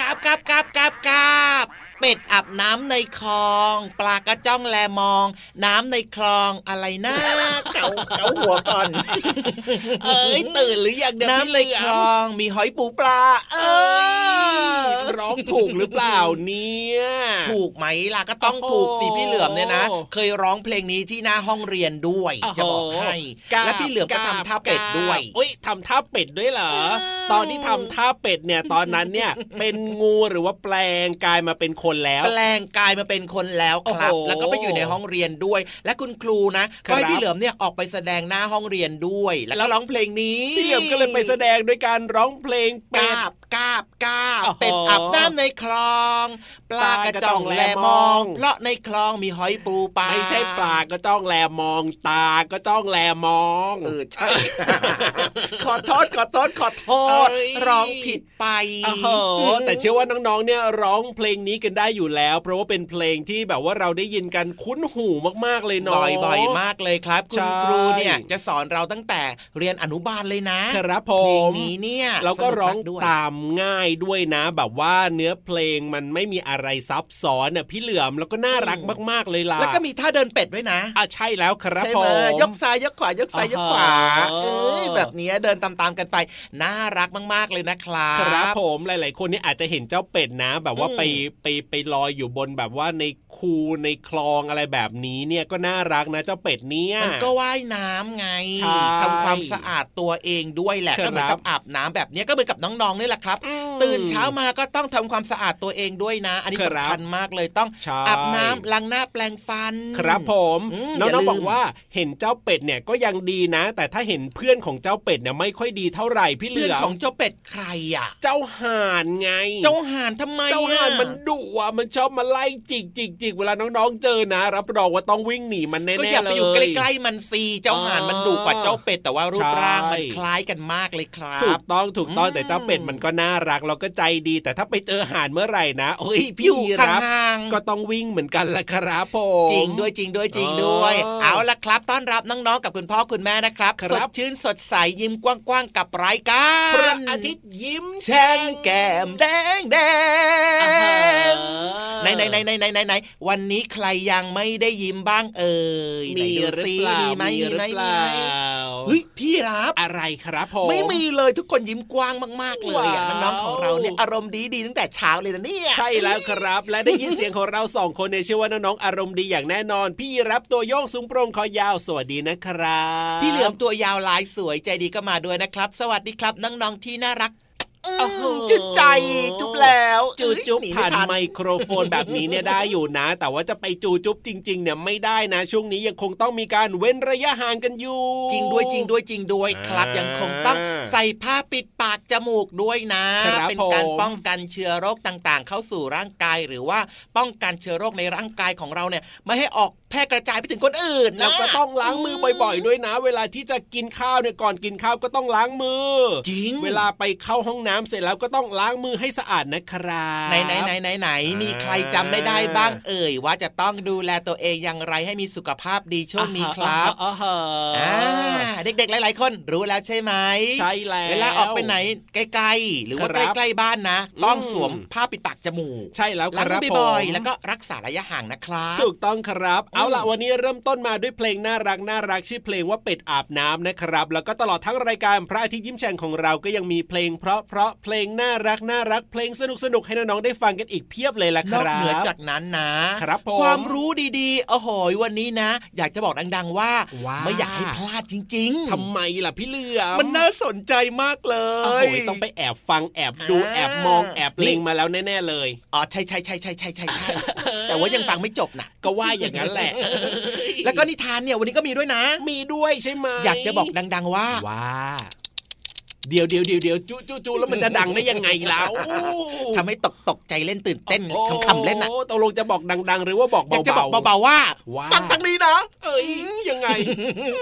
กาบกาบกาบกาบกาบเป็ดอาบน้ำในคลอง ปลากระจ้องแลมอง น้ำในคลองอะไรนะเกาเกาหัวก่อน เอ้ยตื่นหรือยังเนี่ยน้ำในพี่เหลืคอลมองมีหอยปูปลา เอเอ้อยร้องถูกหรือเปล่าเนี่ย ถูกไหมล่ะก็ต้องถูกสิโอ้โหพี่เหลือมเนี่ยนะ เคยร้องเพลงนี้ที่หน้าห้องเรียนด้วยโอ้โหจะบอกให้กาบและพี่เหลือมก็ทำท่าเป็ดด้วยกาบอุ้ยทำท่าเป็ดด้วยเหรอ ตอนที่ทำท่าเป็ดเนี่ย ตอนนั้นเนี่ยเป็นงูหรือว่าแปลงกายมาเป็นคนแล้ว แปลงกายมาเป็นคนแล้วครับโอ้โหแล้วก็ไปอยู่ในห้องเรียนด้วย และคุณครูนะก็ให้ครับพี่เหลือมเนี่ยออกไปแสดงหน้าห้องเรียนด้วย แล้วก็ร้องเพลงนี้พี่เหลือมก็เลยไปแสดงด้วยการร้องเพลงเป็ดกาบกาบ กาบโอ้โหเป็ดอาบน้ำในคลอง ปลากระจ่องแลมองเพราะในคลองมีหอยปูปลาไม่ใช่ปลาก็จ้องแลมองตาก็จ้องแลมองเออใช่ขอโทษขอโทษขอโทษเอ้ยร้องผิดไปโอ้โหแต่เชื่อว่าน้องๆเนี่ยร้องเพลงนี้กันได้อยู่แล้ว เพราะว่าเป็นเพลงที่แบบว่าเราได้ยินกันคุ้นหูมากๆเลยเนาะบ่อยๆมากเลยครับคุใช่ณครูเนี่ยจะสอนเราตั้งแต่เรียนอนุบาลเลยนะครับผเพลงมนี้เนี่ยเราก็สนุร้องมากด้วยตามง่ายด้วยนะ แบบว่าเนื้อเพลงมันไม่มีอะไรซับซ้อนน่ะพี่เหลือมแล้วก็น่ารักมากๆเลยล่ะแล้วก็มีท่าเดินเป็ดด้วยนะอะใช่แล้วครับใช่ผไหมมยกซ้ายยกขวายกซ้ายยกขวาอ๋อเอ้ยแบบเนี้ยเดินตามๆกันไปน่ารักมากๆเลยนะครับครับผมหลาย ๆ คนนี่อาจจะเห็นเจ้าเป็ดนะ แบบว่าอืมไปไปไปลอยอยู่บนแบบว่าใน คูในคลองอะไรแบบนี้เนี่ยก็น่ารักนะเจ้าเป็ดเนี่ยมันก็ว่ายน้ำไงใช่ทำความสะอาดตัวเองด้วยแหละครับก็เหมือนกับอาบน้ำแบบเนี้ยก็เหมือนกับน้องๆนี่แหละครับอืมตื่นเช้ามาก็ต้องทำความสะอาดตัวเองด้วยนะ อันนี้ครับสำคัญมากเลยต้องใช่อาบน้ำล้างหน้าแปรงฟัน ครับผมอืมน้อย่าองลืมๆบอกว่าเห็นเจ้าเป็ดเนี่ยก็ยังดีนะ แต่ถ้าเห็นเพื่อนของเจ้าเป็ดเนี่ยไม่ค่อยดีเท่าไหร่พี่เหลืเพื่อนอมของเจ้าเป็ดใครอะ เจ้าห่านไง เจ้าห่านทำไมเจ้าห่านอะมันดุอะมันชอบมาไล่จิกจิกจิกเวลาน้องๆเจอนะ รับรองว่าต้องวิ่งหนีมันแน่ๆก็เลยอย่าไปอยู่ใกล้ๆมันซีเจ้าห่านมันดุกว่าเจ้าเป็ดแต่ว่ารูปใช่ร่างมันคล้ายกันมากเลยครัถูบกต้องถูกต้องอืมแต่เจ้าเป็ดมันก็น่ารักแล้วก็ใจดี แต่ถ้าไปเจอห่านเมื่อไหร่นะโอ้ยอพี่ยู่รับห่างๆก็ต้องวิ่งเหมือนกันละครับผมจริงด้วยจริงด้วยจริงด้วยอ๋อเอาละครับ ต้อนรับน้องๆกับคุณพ่อคุณแม่นะครับคสรัดบชื่นสดใสยิ้มกว้างๆกับรายการพระอาทิตย์ยิ้มแช่งแก้มแดงแดอ่าฮะง ไหนไหนไหนไหนไหนไหนไหนวันนี้ใครยังไม่ได้ยิ้มบ้างเอ่ยไหนมีดูหรือซิเปล่ามีไหมมีมีหรืไหมอเปมีล่าไหมเฮ้ยพี่รับอะไรครับผมไม่มีเลยทุกคนยิ้มกว้างมาก ๆ เลยอะว้าวน้องๆของเราเนี่ยอารมณ์ดีดีๆตั้งแต่เช้าเลยนะเนี่ยใช่แล้วครับ และได้ยินเสียงของเราสองคนในเชื่อว่าน้องๆอารมณ์ดีอย่างแน่นอน พี่รับตัวโยงสูงโปร่งคอยาวสวัสดีนะครับ พี่เหลือมตัวยาวลายสวยใจดีก็มาด้วยนะครับ สวัสดีครับน้องๆที่น่ารักโอ้โห จุดใจจุ๊บแล้วจูจุ๊บเอ้ยหผ่านทัไมโครโฟนแบบนี้เนี่ยได้อยู่นะ แต่ว่าจะไปจูจุ๊บจริง ๆ เนี่ยไม่ได้นะ ช่วงนี้ยังคงต้องมีการเว้นระยะห่างกันอยู่ จริงด้วยจริงด้วยจริงด้วยครับอ่ายัยังคงต้องใส่ผ้าปิดปากจมูกด้วยนะครับเป็นการผมป้องกันเชื้อโรคต่างๆ เข้าสู่ร่างกายหรือว่าป้องกันเชื้อโรคในร่างกายของเราเนี่ยไม่ให้ออก แพร่กระจายไปถึงคนอื่นนะแล้วก็ต้องล้างมือบ่อย ๆ ด้วยนะ เวลาที่จะกินข้าวเนี่ยก่อนกินข้าวก็ต้องล้างมือจริงเวลาไปเข้าห้องน้ำเสร็จแล้วก็ต้องล้างมือให้สะอาดนะครับไหนไหนไหนไหนไหนมีใครจำไม่ได้บ้างเอ่ยว่าจะต้องดูแลตัวเองอย่างไรให้มีสุขภาพดีช่วงนี้ครับอ่าฮะอ่าเด็กๆหลาย ๆ คนรู้แล้วใช่ไหมใช่แล้วเวลาออกไปไหนใกล้ๆหรือว่าครับใกล้ๆบ้านนะ ต้องอืมสวมผ้าปิดปากจมูก ใช่แล้วคล้างรับมือผมบ่อยๆแล้วก็รักษาระยะห่างนะครับถูกต้องครับเอาล่ะอืมวันนี้เริ่มต้นมาด้วยเพลงน่ารักน่ารักชื่อเพลงว่าเป็ดอาบน้ำนะครับ แล้วก็ตลอดทั้งรายการพระอาทิตย์ยิ้มแฉ่งของเราก็ยังมีเพลง เพราะเพราะๆเพลงน่ารักน่ารักเพลงสนุกสนุกๆให้น้องๆได้ฟังกันอีกเพียบเลยละคนอกรับเหนือจากนั้นนะครับผมความรู้ดีๆโอ้โหวันนี้นะ อยากจะบอกดังๆว่าว่าไม่อยากให้พลาดจริงทำไมล่ะพี่เหลือมมันน่าสนใจมากเลโอ้ยโหต้องไปแอบฟังแอบดูอ่าแอบมองแอบเล็งมาแล้วแน่ๆเลยอ๋อใช่ใช่ใช่ใช่ใช่ใช่ใช่แต่ว่ายังฟังไม่จบนะก็ว่าอย่างนั้นแหละแล้วก็นิทานเนี่ยวันนี้ก็มีด้วยนะ มีด้วยใช่ไหมอยากจะบอกดัง ๆว่าว่า เดี๋ยวเดี๋ยวเดี๋ยวเดี๋ยวจูจูจูแล้วมันจะดังได้ยังไงแล้วทำให้ตกตกใจเล่นตื่นเต้นโอ้คำๆเล่นน่ะตกลงจะบอกดัง ๆ หรือว่าบอกอยากจะเบาบอกเบาๆว่าว่าฟังทางนี้นะๆเอ้ยยังไง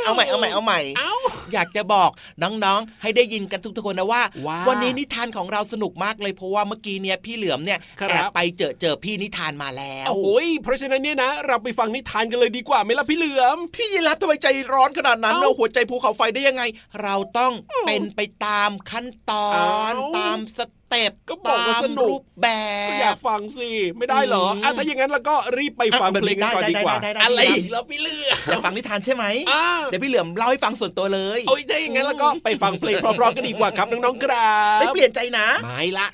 เอาใหม่เอาใหม่เอาใหม่เอ้าอยากจะบอกน้องๆ ให้ได้ยินกันทุกๆคนนะว่าว่า วันนี้นิทานของเราสนุกมากเลยเพราะว่าเมื่อกี้เนี่ยพี่เหลือมเนี่ยครับแอบไปเจอเจอพี่นิทานมาแล้วโอ้ยเพราะฉะนั้นเนี่ยนะเราไปฟังนิทานกันเลยดีกว่าไหมล่ะพี่เหลือม พี่ยีรับทำไมใจร้อนขนาดนั้นเอ้าเราหัวใจภูเขาไฟได้ยังไง เราต้องเป็นไปตามขั้นตอนเอ้าตามสเต็ปก็บอกว่าตามสนุกรูปแบก็อยากบฟังสิไม่ได้เหรออืมอะถ้าอย่างนั้นเราก็รีบไปฟังอะแบบเพลงกันก่อนได้ดีกว่าได้ได้ได้อะไรได้อีกแล้วพี่เหลือมอยากฟังนิทานใช่ไหมอ่าเดี๋ยวพี่เหลือมเล่าให้ฟังส่วนตัวเลยโอ้ยถ้าอย่างนั้นแล้วก็ไปฟังเพลงเพราะๆกันดีกว่าครับน้องๆครับไม่เปลี่ยนใจนะไม่ละ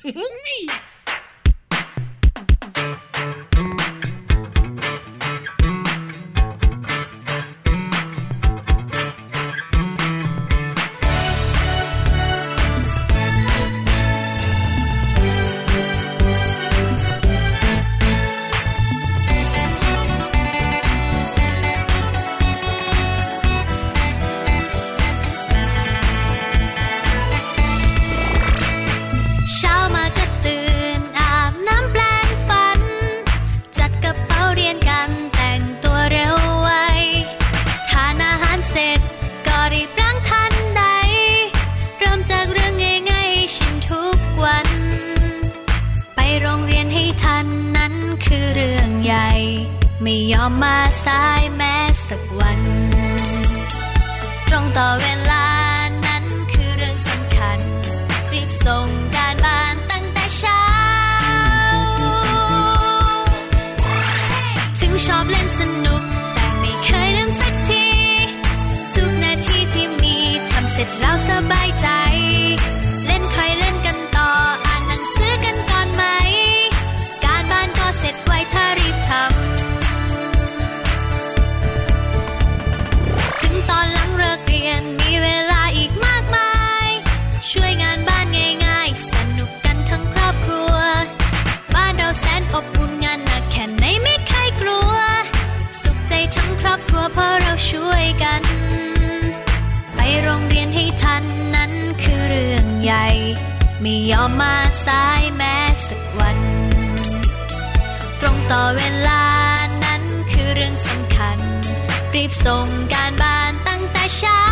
ส่งการบ้านตั้งแต่เช้า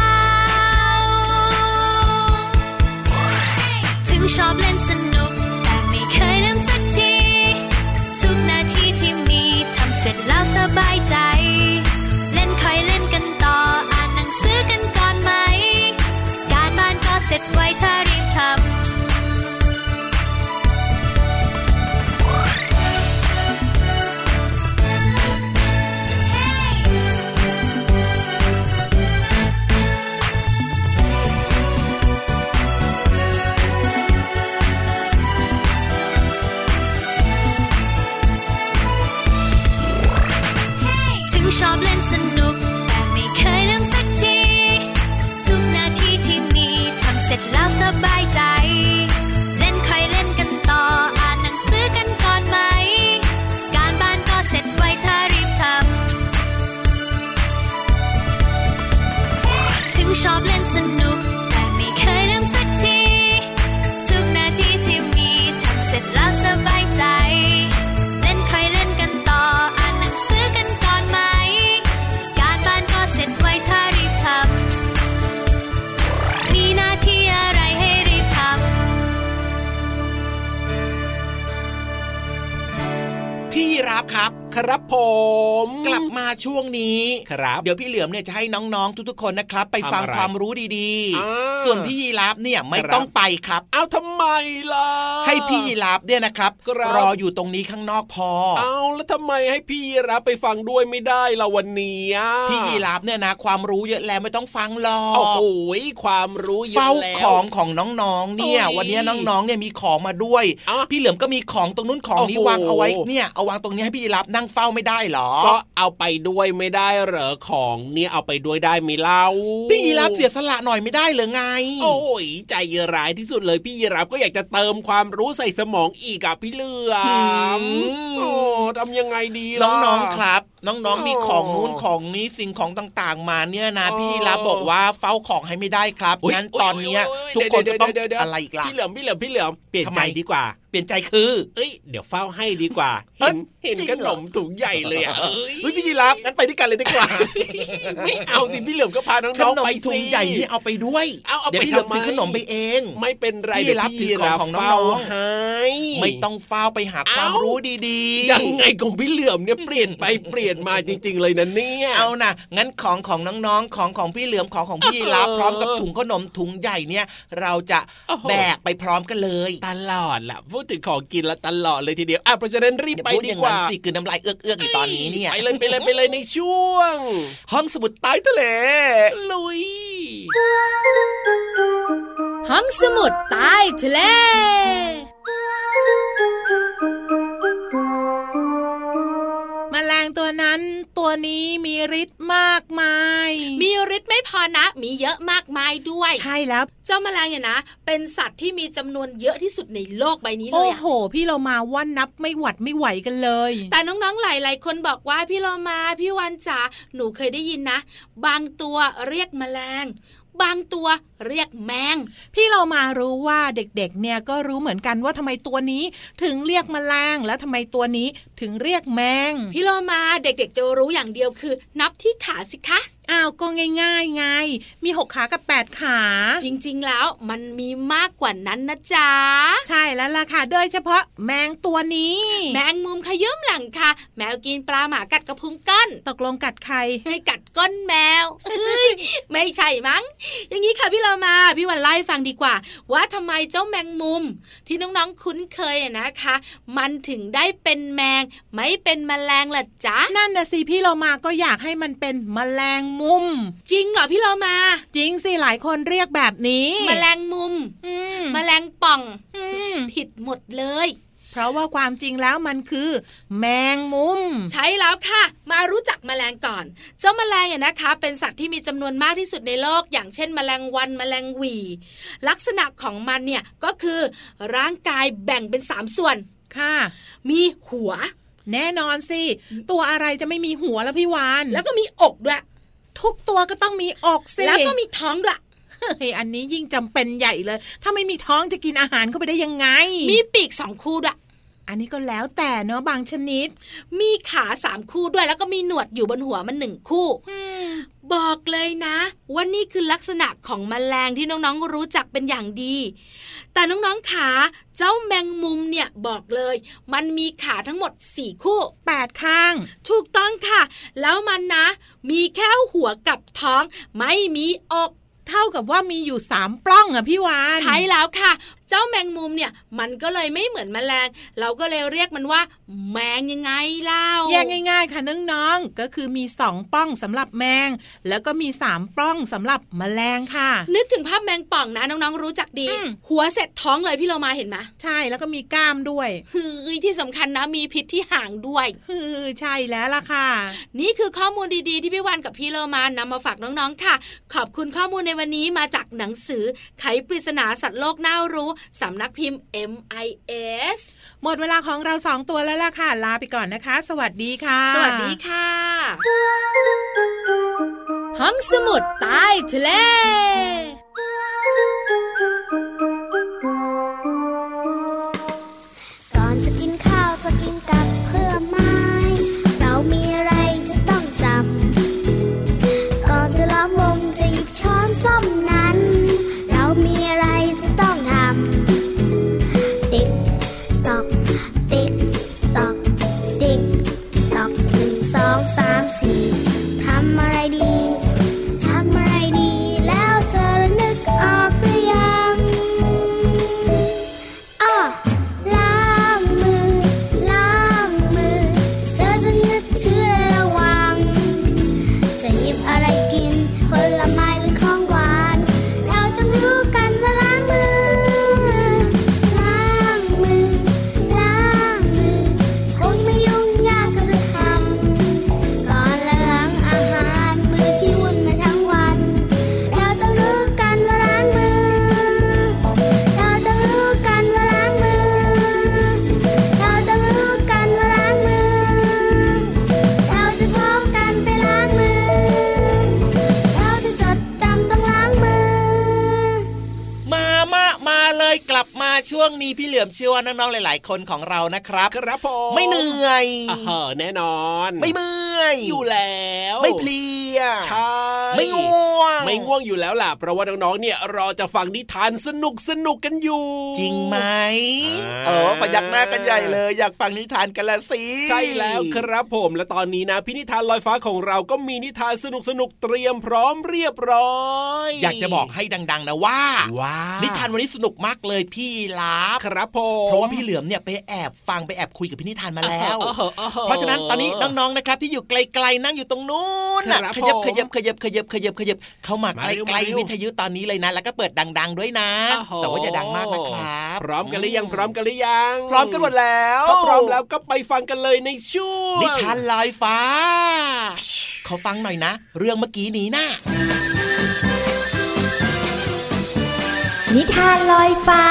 ถึงชอบเล่นสนุก แต่ไม่เคยลืมสักที ทุกนาทีที่มีทำเสร็จแล้วสบายใจ เล่นค่อยเล่นกันต่อ อ่านหนังสือกันก่อนไหม การบ้านก็เสร็จไวถ้ารีบทำ ครับ ครับผม กลับมาช่วงนี้ครับเดี๋ยวพี่เหลือมเนี่ยจะให้น้องๆทุกๆคนนะครับ ไปฟังทำอะไรความรู้ดีอ่าๆส่วนพี่ยีราฟเนี่ยไม่ครับต้องไปครับ เอาทำไมล่ะให้พี่ยีราฟเนี่ยนะครับครับรออยู่ตรงนี้ข้างนอกพอ เอาแล้วทำไมให้พี่รับไปฟังด้วยไม่ได้ล่ะวันนี้อะพี่ยีราฟเนี่ยนะ ความรู้เยอะแล้วไม่ต้องฟังหรอโอ้กโหความรู้เยอะเฝ้าแล้วของของน้องๆเนี่ยโอ้ยวันนี้น้องๆเนี่ยมีของมาด้วยอะพี่เหลือมก็มีของตรงนู้นของนี้โอ้โหวางเอาไว้เนี่ยเอาวางตรงนี้ให้พี่ยีรับนั่งเฝ้าไม่ได้หรอ ก็เอาไปด้วยไม่ได้เหรอของเนี่ยเอาไปด้วยได้ไหมเล่าพี่ยีรับเสียสละหน่อยไม่ได้เหรือไง โอ้ยใจร้ายที่สุดเลยพี่ยีรับก็อยากจะเติมความรู้ใส่สมองอีกอะพี่เหลือมอืมโอ้ทำยังไงดีล่ะน้องๆครับ น้องอ๋อๆมีของนู้นของนี้สิ่งของต่างๆ มาเนี่ยนะอ๋อพี่ยีรับบอกว่าเฝ้าของให้ไม่ได้ครับอุ๊ยงั้นตอนเนี้ยอุ๊ยทุกคนเดี๋จะยวต้องเดี๋ยวเดี๋ยวอะไรอีกล่ะพี่เหลือมพี่เหลือมพี่เหลือมเปลี่ยนทำใจไมดีกว่าเปลี่ยนใจคือเอ้ยเดี๋ยวเฝ้าให้ดีกว่าเอ้เห็ยนเห็นจริงขเหรนอมถุงใหญ่เลยอะเอ้ยเฮ้ยพี่ยีรับงั้นไปด้วยกันเลยดีกว่าไม่เอาสิพี่เหลือมก็พาน้ของนๆมไปถุสิงใหญ่นี่เอาไปด้วยเอาเอาเดี๋ยวไปพี่เหลือมทำไมถือขนมไปเอง ไม่เป็นไรพี่เดี๋ยวรับพี่ถือของของน้องๆเฝ้าให้ไม่ต้องเฝ้าไปหาความเอ้ารู้ดีๆยังไงของพี่เหลือมเนี่ยเปลี่ยนไปเปลี่ยนมาจริง ๆ เลยนะเนี่ยเอานะงั้นของของน้องๆของของพี่เหลือมของของพี่รับเออพร้อมกับถุงขนมถุงใหญ่เนี่ย เราจะโอ้โหแบกไปพร้อมกันเลยตลอดล่ะพูดถึงของกินแล้วตลอดเลยทีเดียวอะเพราะฉะนั้นรีบอย่าไปพูดดีอย่างกนั้นว่าสิคือน้ำลายเอื้อกๆอยู่ตอนนี้เนี่ยไปเลยไปเลยไปเลยในช่วง ห้องสมุดใต้ทะเลลุยห้องสมุดใต้ทะเล นั้นตัวนี้มีฤทธิ์มากมาย มีฤทธิ์ไม่พอนะ มีเยอะมากมายด้วย ใช่แล้ว เจ้าแมลงเนี่ยนะ เป็นสัตว์ที่มีจำนวนเยอะที่สุดในโลกใบนี้เลโอ้ยอะโห พี่เรามาว่านับไม่หวัดไม่ไหวกันเลย แต่น้องๆหลายๆคนบอกว่าพี่โลมาพี่วันจ๋าหนูเคยได้ยินนะ บางตัวเรียกแมลง บางตัวเรียกแมง พี่เรามารู้ว่าเด็กๆ เนี่ยก็รู้เหมือนกันว่าทำไมตัวนี้ถึงเรียกแมลงแล้วทำไมตัวนี้ถึงเรียกแมง พี่โลมาเด็กๆจะรู้อย่างเดียวคือ นับที่ขาสิคะ อ้าวก็ง่ายๆไง มีหกขากับแปดขา จริงๆแล้วมันมีมากกว่านั้นนะจ๊ะ ใช่แล้วล่ะค่ะ โดยเฉพาะแมงตัวนี้ แมงมุมขยืมหลังค่ะ แมวกินปลาหมากัดกระพุ้งก้อนตกลงกัดใครให้กัดก้นแมวเฮ้ยไม่ใช่มั้ง อย่างนี้ค่ะพี่เรามา พี่วันไล่าให้ฟังดีกว่า ว่าทำไมเจ้าแมงมุม ที่น้องๆคุ้นเคยอะนะคะ มันถึงได้เป็นแมง ไม่เป็นแมลงล่ะจ๊ะ นั่นนะสิพี่เรามาก็อยากให้มันเป็นแมลงมุม จริงเหรอพี่เรามา จริงสิหลายคนเรียกแบบนี้แมลงมุมอืมแมลงป่องอืมผิดหมดเลยเพราะว่าความจริงแล้วมันคือ แมงมุม ใช่แล้วค่ะ มารู้จักแมลงก่อน เจ้าแมลงเนี่ยนะคะ เป็นสัตว์ที่มีจำนวนมากที่สุดในโลก อย่างเช่น แมลงวันแมลงหวี ลักษณะของมันเนี่ยก็คือร่างกายแบ่งเป็นสามส่วนค่ะ มีหัว แน่นอนสิ ตัวอะไรจะไม่มีหัวแล้วพี่วาน แล้วก็มีอกด้วย ทุกตัวก็ต้องมีอกสิแล้วก็มีท้องด้วยเฮ้ยอันนี้ยิ่งจำเป็นใหญ่เลย ถ้าไม่มีท้องจะกินอาหารเข้าไปได้ยังไง มีปีกสองคู่ด้วย อันนี้ก็แล้วแต่เนาะบางชนิด มีขาสามคู่ด้วยแล้วก็มีหนวดอยู่บนหัวมันหนึ่งคู่บอกเลยนะว่านี่คือลักษณะของแมลงที่น้องๆรู้จักเป็นอย่างดี แต่น้องๆขาเจ้าแมงมุมเนี่ยบอกเลย มันมีขาทั้งหมดสี่คู่แปดข้าง ถูกต้องค่ะ แล้วมันนะ มีแค่หัวกับท้อง ไม่มีอกเท่ากับว่ามีอยู่สามปล้องอะพี่วาน ใช่แล้วค่ะเจ้าแมงมุมเนี่ยมันก็เลยไม่เหมือนแมลง เราก็เลยเรียกมันว่า แมงยังไงเล่าแยกง่าย ๆ ค่ะน้องๆก็คือมีสองปล้องสำหรับแมง แล้วก็มีสามปล้องสำหรับแมลงค่ะ นึกถึงภาพแมงป่องนะน้องๆรู้จักดีอืมหัวเสร็จท้องเลยพี่เรามาเห็นไหมใช่แล้วก็มีกล้ามด้วยเฮ้ยที่สำคัญนะมีพิษที่ห่างด้วยฮือใช่แล้วล่ะค่ะ นี่คือข้อมูลดีๆ ที่พี่วันกับพี่เลอมานำมาฝากน้องๆค่ะ ขอบคุณข้อมูลในวันนี้มาจากหนังสือไขปริศนาสัตว์โลกน่ารู้สำนักพิมพ์ MIS หมดเวลาของเราสองตัวแล้วล่ะค่ะ ลาไปก่อนนะคะ สวัสดีค่ะ สวัสดีค่ะ ห้องสมุดใต้ทะเล มเชื่อว่าน้องๆหลาย ๆ คนของเรานะครับ ครับผมไม่เหนื่อยเออแน่นอน ไม่เมื่อยอยู่แล้ว ไม่เพลียใช่ไม่ง่วง ไม่ง่วงอยู่แล้วล่ะเพราะว่าน้องๆเนี่ยรอจะฟังนิทานสนุกสนุกกันอยู่ จริงไหมอ่าเออพยักหน้ากันใหญ่เลย อยากฟังนิทานกันละสิใช่แล้วครับผมและตอนนี้นะพินิทานลอยฟ้าของเราก็มีนิทานสนุกสนุกๆเตรียมพร้อมเรียบร้อย อยากจะบอกให้ดัง ๆ นะว่าว้านินิทานวันนี้สนุกมากเลยพี่ลาบครับผมเพราะว่าพี่เหลือมเนี่ยไปแอบฟังไปแอบคุยกับพี่นิทานมาแล้วออออออเพราะฉะนั้นตอนนี้น้องๆนะครับที่อยู่ไกลๆนั่งอยู่ตรงนู้นน่ะครับขยับผมขยับขยับขยับขยับขยับเข้ามามาเร็วใกล้มาเร็วๆวิทยุตอนนี้เลยนะ แล้วก็เปิดดัง ๆ ด้วยนะโอ้โหแต่ว่าอย่าดังมากนะครับพร้อมกันหรือยังพร้อมกันหรือยัง พร้อมกันหมดแล้วถ้าพร้อมแล้วก็ไปฟังกันเลยในช่วงนิทานลอยฟ้าขอฟังหน่อยนะ เรื่องเมื่อกี้นี้นะนิทานลอยฟ้า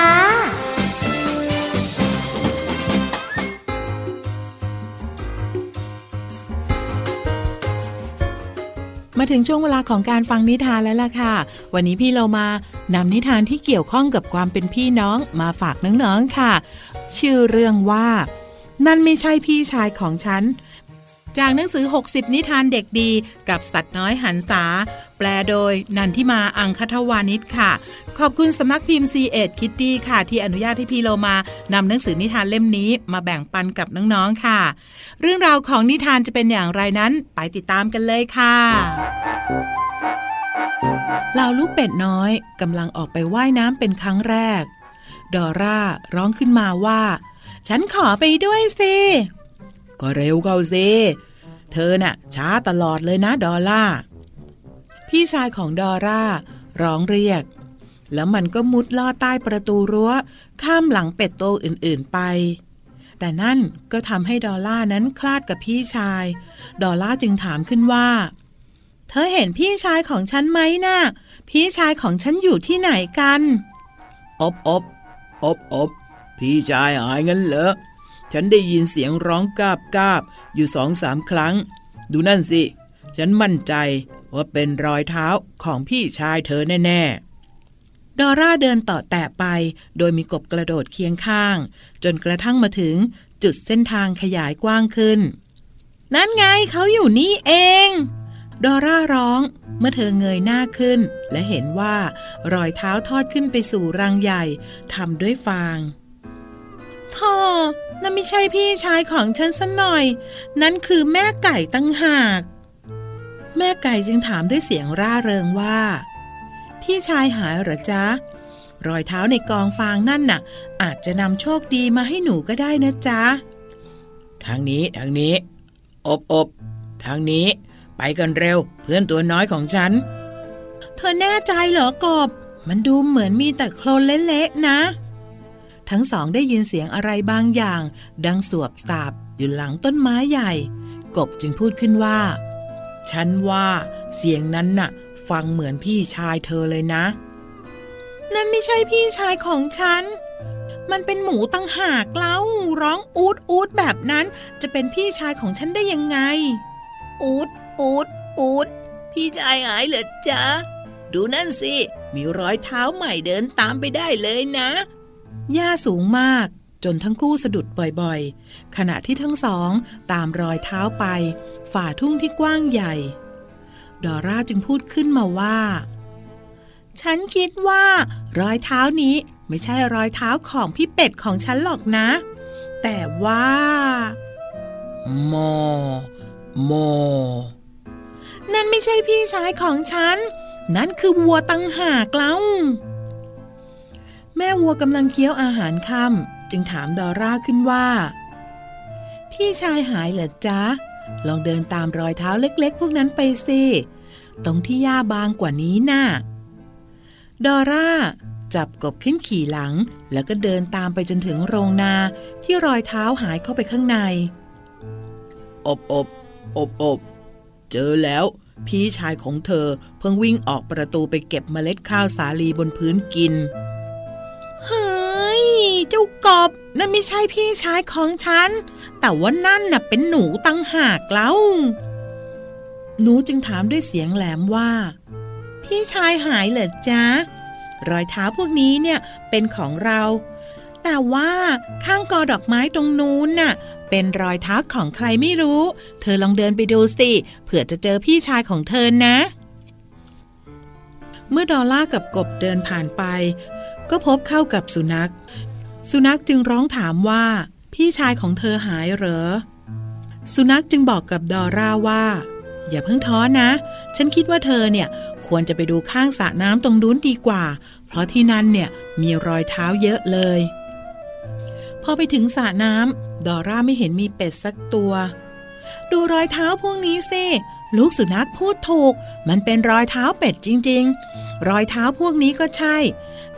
มาถึงช่วงเวลาของการฟังนิทานแล้วล่ะค่ะ วันนี้พี่เรามานำนิทานที่เกี่ยวข้องกับความเป็นพี่น้องมาฝากน้องๆค่ะ ชื่อเรื่องว่า นั่นไม่ใช่พี่ชายของฉัน จากหนังสือ 60 นิทานเด็กดีกับสัตว์น้อยหันษา แปลโดยนันทิมาอังคทวานิชค่ะ ขอบคุณสำนักพิมพ์ C ีเอ็ดคิตตี้ค่ะ ที่อนุญาตให้พี่โลมานำหนังสือนิทานเล่มนี้มาแบ่งปันกับน้องๆค่ะ เรื่องราวของนิทานจะเป็นอย่างไรนั้นไปติดตามกันเลยค่ะเหล่าลูกเป็ดน้อยกำลังออกไปว่ายน้ำเป็นครั้งแรก ดอร่าร้องขึ้นมาว่า ฉันขอไปด้วยสิ ก็เร็วเข้าสิเธอน่ะ ช้าตลอดเลยนะดอล่า พี่ชายของดอร่า ร้องเรียก แล้วมันก็มุดลอดใต้ประตูรั้ว ข้ามหลังเป็ดโตวอื่นๆไป แต่นั่นก็ทำให้ดอลล่านั้นคลาดกับพี่ชาย ดอลล่าจึงถามขึ้นว่า เธอเห็นพี่ชายของฉันไหมนะ่ะ พี่ชายของฉันอยู่ที่ไหนกัน อบอบอบอบพี่ชายหายงั้นเหรอ ฉันได้ยินเสียงร้องกาบกาบอยู่สองสามครั้ง ดูนั่นสิ ฉันมั่นใจว่าเป็นรอยเท้าของพี่ชายเธอแน่ดอร่าเดินต่อแตะไป โดยมีกบกระโดดเคียงข้าง จนกระทั่งมาถึงจุดเส้นทางขยายกว้างขึ้น นั่นไงเขาอยู่นี่เอง ดอร่าร้องเมื่อเธอเงยหน้าขึ้น และเห็นว่ารอยเท้าทอดขึ้นไปสู่รังใหญ่ทำด้วยฟางท่อ นั่นไม่ใช่พี่ชายของฉันสัหน่อย นั่นคือแม่ไก่ตั้งหาก แม่ไก่จึงถามด้วยเสียงร่าเริงว่า พี่ชายหายเหรอจ๊ะ รอยเท้าในกองฟางนั่นน่ะ อาจจะนำโชคดีมาให้หนูก็ได้นะจ๊ะ ทางนี้ทางนี้ อบอบทางนี้ ไปกันเร็ว เพื่อนตัวน้อยของฉัน เธอแน่ใจเหรอกบ มันดูเหมือนมีแต่โคลนเละๆนะ ทั้งสองได้ยินเสียงอะไรบางอย่าง ดังสวบสาบอยู่หลังต้นไม้ใหญ่ กบจึงพูดขึ้นว่า ฉันว่าเสียงนั้นน่ะ ฟังเหมือนพี่ชายเธอเลยนะ นั่นไม่ใช่พี่ชายของฉัน มันเป็นหมูตั้งหากเล่าร้องอูดอูดแบบนั้นจะเป็นพี่ชายของฉันได้ยังไง อูดอูดอูดพี่ชายหายเหรอจ๊ะ ดูนั่นสิ มีรอยเท้าใหม่เดินตามไปได้เลยนะ หญ้าสูงมากจนทั้งคู่สะดุดบ่อยๆ ขณะที่ทั้งสองตามรอยเท้าไป ฝ่าทุ่งที่กว้างใหญ่ ดอร่าจึงพูดขึ้นมาว่า ฉันคิดว่า รอยเท้านี้ไม่ใช่รอยเท้าของพี่เป็ดของฉันหรอกนะ แต่ว่าโมโมนั่นไม่ใช่พี่ชายของฉัน นั่นคือวัวตั้งหากเล่า แม่วัวกำลังเคี้ยวอาหารค่ำจึงถามดอร่าขึ้นว่า พี่ชายหายเหรอจ๊ะ ลองเดินตามรอยเท้าเล็กๆ พวกนั้นไปสิ ตรงที่หญ้าบางกว่านี้น่ะ ดอร่า จับกบขึ้นขี่หลัง แล้วก็เดินตามไปจนถึงโรงนาที่รอยเท้าหายเข้าไปข้างใน อบอบอบอบเจอแล้ว พี่ชายของเธอเพิ่งวิ่งออกประตูไปเก็บเมล็ดข้าวสาลีบนพื้นกิน เจ้ากบนั่นไม่ใช่พี่ชายของฉัน แต่ว่านั่นน่ะเป็นหนูตั้งหากเล่าหนูจึงถามด้วยเสียงแหลมว่า พี่ชายหายเหรอจ๊ะรอยเท้าพวกนี้เนี่ยเป็นของเรา แต่ว่าข้างกอดอกไม้ตรงนู้นน่ะ เป็นรอยเท้าของใครไม่รู้ เธอลองเดินไปดูสิเผื่อจะเจอพี่ชายของเธอนะ เมื่อดอลล่ากับกบเดินผ่านไป ก็พบเข้ากับสุนัข สุนัขจึงร้องถามว่า พี่ชายของเธอหายเหรอ สุนัขจึงบอกกับดอร่าว่า อย่าเพิ่งท้อนะ ฉันคิดว่าเธอเนี่ย ควรจะไปดูข้างสระน้ำตรงนู้นดีกว่า เพราะที่นั่นเนี่ยมีรอยเท้าเยอะเลย พอไปถึงสระน้ำดอร่าไม่เห็นมีเป็ดสักตัว ดูรอยเท้าพวกนี้สิลูกสุนัขพูดถูก มันเป็นรอยเท้าเป็ดจริง ๆ รอยเท้าพวกนี้ก็ใช่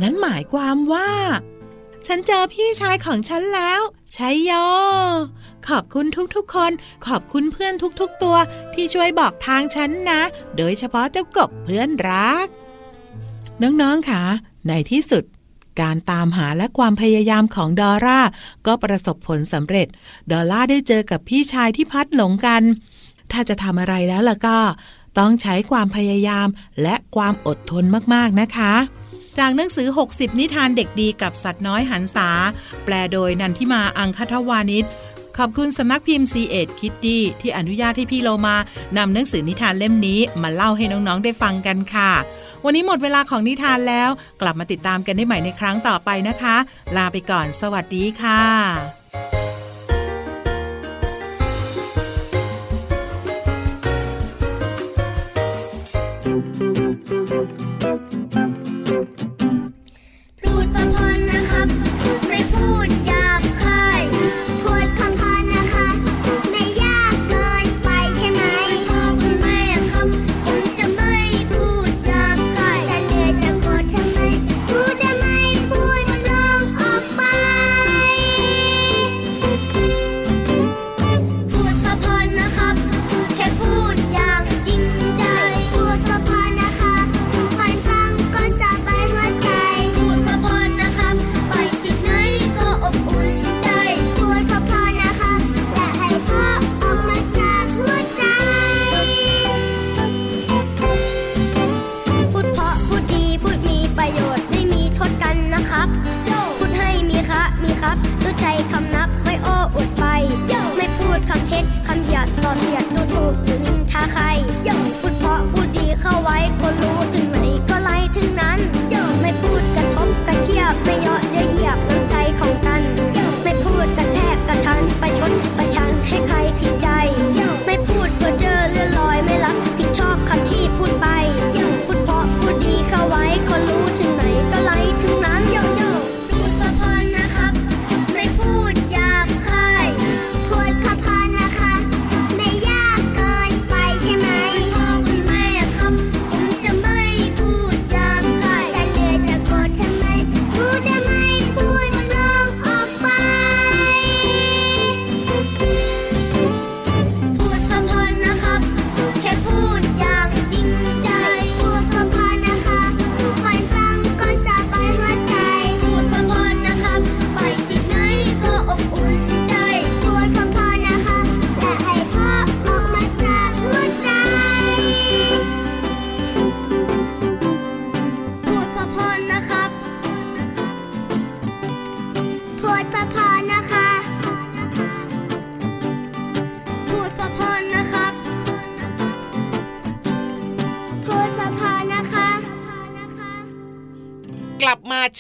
งั้นหมายความว่า ฉันเจอพี่ชายของฉันแล้วใช่ยอขอบคุณทุกๆคน ขอบคุณเพื่อนทุกๆตัวที่ช่วยบอกทางฉันนะ โดยเฉพาะเจ้ากบเพื่อนรัก น้องๆค่ะ ในที่สุด การตามหาและความพยายามของดอร่า ก็ประสบผลสำเร็จ ดอลล่าได้เจอกับพี่ชายที่พัดหลงกัน ถ้าจะทำอะไรแล้วล่ะก็ ต้องใช้ความพยายามและความอดทนมากๆนะคะ จากหนังสือ 60 นิทานเด็กดีกับสัตว์น้อยหันษา แปลโดยนันทิมาอังคทวานิชขอบคุณสำนักพิมพ์ C ีเอ็ดคิตตี้ที่อนุญาตให้พี่โลมานำหนังสือนิทานเล่มนี้มาเล่าให้น้องๆได้ฟังกันค่ะ วันนี้หมดเวลาของนิทานแล้ว กลับมาติดตามกันได้ใหม่ในครั้งต่อไปนะคะ ลาไปก่อน สวัสดีค่ะ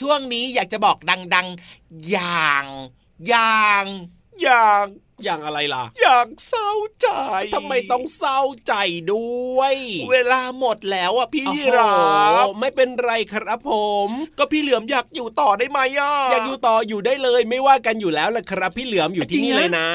ช่วงนี้อยากจะบอกดัง ๆ อย่าง อย่าง อย่าง อย่างอะไรล่ะ อย่างเศร้าใจทำไมต้องเศร้าใจด้วย เวลาหมดแล้วอะพี่โอ้โหรับไม่เป็นไรครับผม ก็พี่เหลือมอยากอยู่ต่อได้ไหมอะอยากอยู่ต่ออยู่ได้เลยไม่ว่ากันอยู่แล้วล่ะครับ พี่เหลือมอยู่ที่จริงนี่นะเลยนะ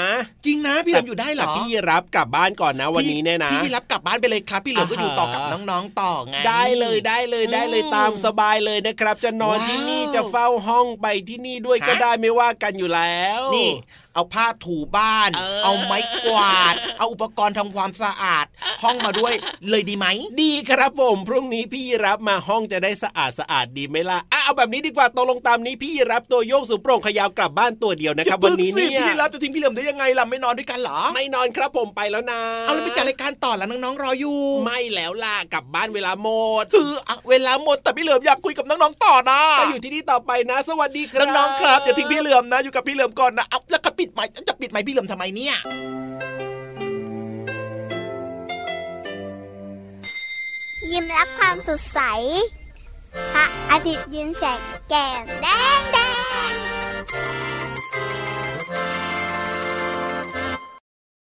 จริงนะพี่เหลือมอยู่ได้เหรอแต่พี่รับกลับบ้านก่อนนะวันนี้เนี่ยนะพี่รับกลับบ้านไปเลยครับ พี่เหลือมก็อ่าฮะอยู่ต่อกับน้องๆต่อไงได้เลยได้เลยได้เลยอืมตามสบายเลยนะครับ จะนอนว้าวที่นี่จะเฝ้าห้องไปที่นี่ด้วยก็ฮะได้ไม่ว่ากันอยู่แล้ว นี่ เอาผ้าถูบ้านเออเอาไม้กวาด เอาอุปกรณ์ทำความสะอาด ห้องมาด้วยเลยดีไหม ดีครับผม พรุ่งนี้พี่รับมาห้องจะได้สะอาดสะอาดดีไหมล่ะอะเอาแบบนี้ดีกว่าตกลงตามนี้พี่รับตัวโยกสูงโปร่งขยาวกลับบ้านตัวเดียวนะครับ วันนี้เนี่ยพี่รับจะทิ้งพี่เหลือมได้ยังไงล่ะไม่นอนด้วยกันเหรอ ไม่นอนครับผมไปแล้วนะเอาแล้วไปจัดรายการต่อแล้วน้องๆรออยู่ ไม่แล้วล่ะกลับบ้านเวลาหมดคืออะเวลาหมดแต่พี่เหลือมอยากคุยกับน้องๆต่อนะก็อยู่ที่นี่ต่อไปนะ สวัสดีครับน้องๆครับอย่าทิ้งพี่เหลือมนะ อยู่กับพี่เหลือมก่อนนะเอาแล้วก็ิดไม้จะปิดไม้พี่เหลิมทำไมเนี่ยยิ้มรับความสดใส พระอาทิตย์ยิ้มแฉกแก้มแดงแดง